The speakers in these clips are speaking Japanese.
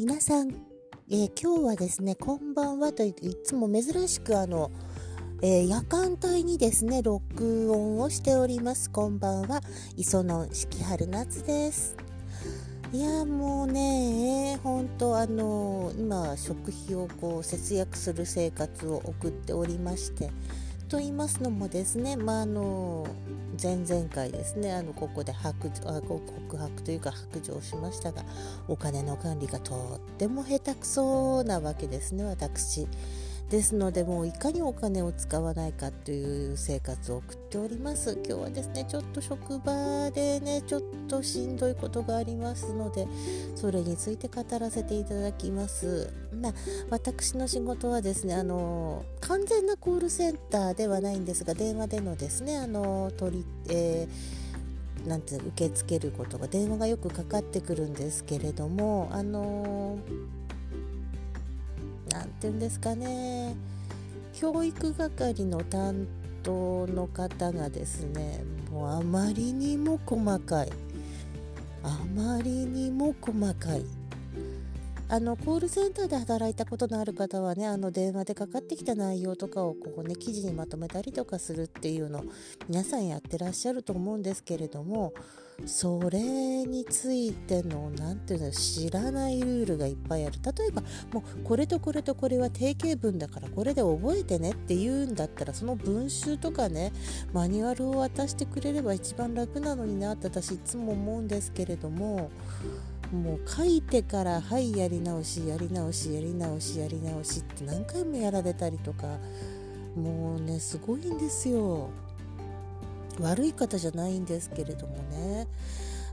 皆さん、えー、今日はですねこんばんはといっつも珍しくあの、えー、夜間帯にですね録音をしております。こんばんは。磯野四季春夏です。いやもうね本当あの今食費をこう節約する生活を送っておりましてと言いますのもですね、まあ、あの前々回ですねあのここで白あ告白というか白状しましたがお金の管理がとっても下手くそなわけですね私。ですのでもういかにお金を使わないかという生活を送っております。今日はですねちょっと職場でねちょっとしんどいことがありますのでそれについて語らせていただきます。まあ、私の仕事はですねあの完全なコールセンターではないんですが電話でのですねあの取り、えーなんて受け付けることが電話がよくかかってくるんですけれどもあの何て言うんですかね。教育係の担当の方がですねもうあまりにも細かい。あまりにも細かい。あのコールセンターで働いたことのある方はねあの電話でかかってきた内容とかをここね記事にまとめたりとかするっていうの皆さんやってらっしゃると思うんですけれどもそれについての何ていうの知らないルールがいっぱいある。例えばもうこれとこれとこれは定型文だからこれで覚えてねって言うんだったらその文集とかねマニュアルを渡してくれれば一番楽なのになって私いつも思うんですけれどももう書いてからはいやり直しやり直しやり直しやり直しって何回もやられたりとかもうねすごいんですよ。悪い方じゃないんですけれどもね。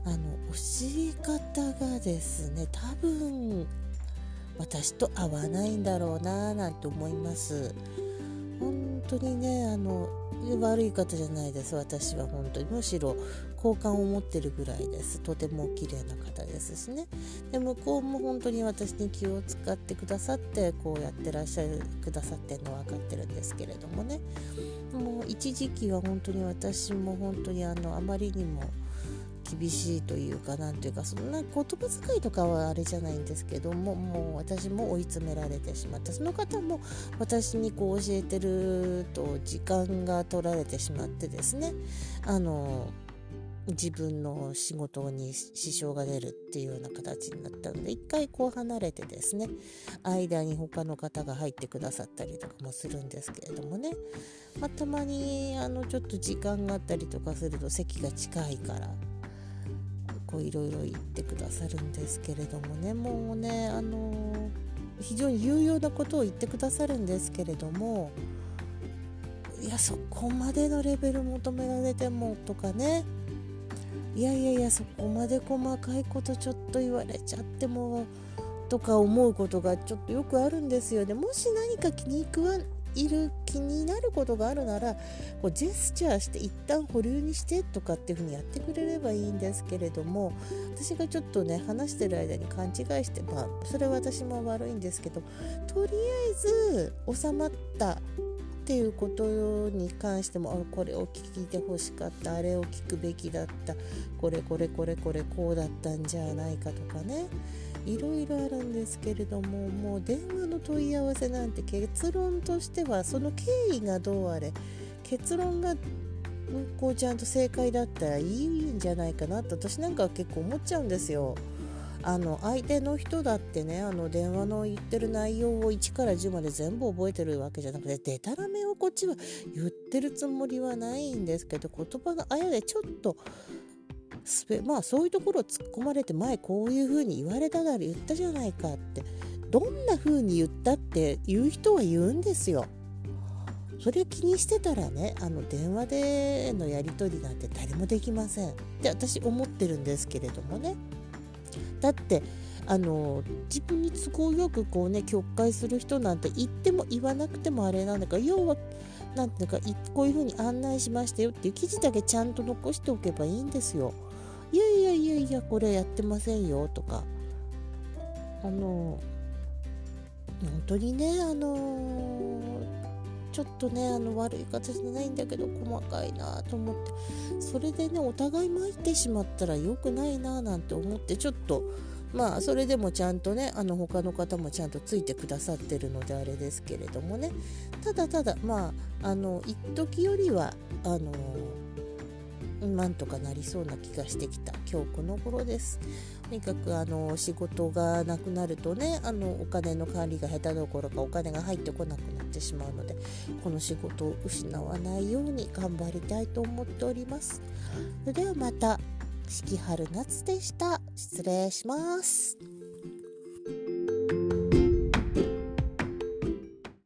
あの教え方がですね多分私と合わないんだろうななんて思います。当にねあの悪い方じゃないです私は本当に。むしろ好感を持ってるぐらいです。とても綺麗な方ですしね。で向こうも本当に私に気を使ってくださってこうやってらっしゃるくださってるの分かってるんですけれどもね。もう一時期は本当に私も本当にあのあまりにも厳しいというかなんていうかそんな言葉遣いとかはあれじゃないんですけどももう私も追い詰められてしまったその方も私にこう教えてると時間が取られてしまってですねあの自分の仕事に支障が出るっていうような形になったので一回こう離れてですね間に他の方が入ってくださったりとかもするんですけれどもね、まあ、たまにあのちょっと時間があったりとかすると席が近いからこういろいろ言ってくださるんですけれどもね。もうねあの非常に有用なことを言ってくださるんですけれどもいやそこまでのレベル求められてもとかね。いやいやいやそこまで細かいことちょっと言われちゃってもとか思うことがちょっとよくあるんですよね。もし何か気に食わいる気になることがあるならこうジェスチャーして一旦保留にしてとかっていうふうにやってくれればいいんですけれども私がちょっとね話してる間に勘違いしてまあそれは私も悪いんですけどとりあえず収まったっていうことに関してもあこれを聞いてほしかったあれを聞くべきだったこれこれこれこれこうだったんじゃないかとかねいろいろあるんですけれどももう電話の問い合わせなんて結論としてはその経緯がどうあれ結論がこうちゃんと正解だったらいいんじゃないかなと私なんかは結構思っちゃうんですよ。あの相手の人だってねあの電話の言ってる内容を1から10まで全部覚えてるわけじゃなくてでたらめをこっちは言ってるつもりはないんですけど言葉のあやでちょっとまあそういうところを突っ込まれて前こういうふうに言われたから言ったじゃないかってどんな風に言ったって言う人は言うんですよ。それ気にしてたらねあの電話でのやり取りなんて誰もできませんって私思ってるんですけれどもね。だってあの自分に都合よくこうね曲解する人なんて言っても言わなくてもあれなんだから要は何ていうかこういうふうに案内しましたよっていう記事だけちゃんと残しておけばいいんですよ。いやいやいやいやこれやってませんよとかあの本当にねあのちょっとねあの悪い形じゃないんだけど細かいなと思って。それでねお互い参ってしまったら良くないななんて思ってちょっとまあそれでもちゃんとねあの他の方もちゃんとついてくださってるのであれですけれどもね。ただただまああの一時よりはあのなんとかなりそうな気がしてきた今日この頃です。とにかくあの仕事がなくなるとねあのお金の管理が下手どころかお金が入ってこなくなってしまうのでこの仕事を失わないように頑張りたいと思っております。それではまた四季春夏でした。失礼します。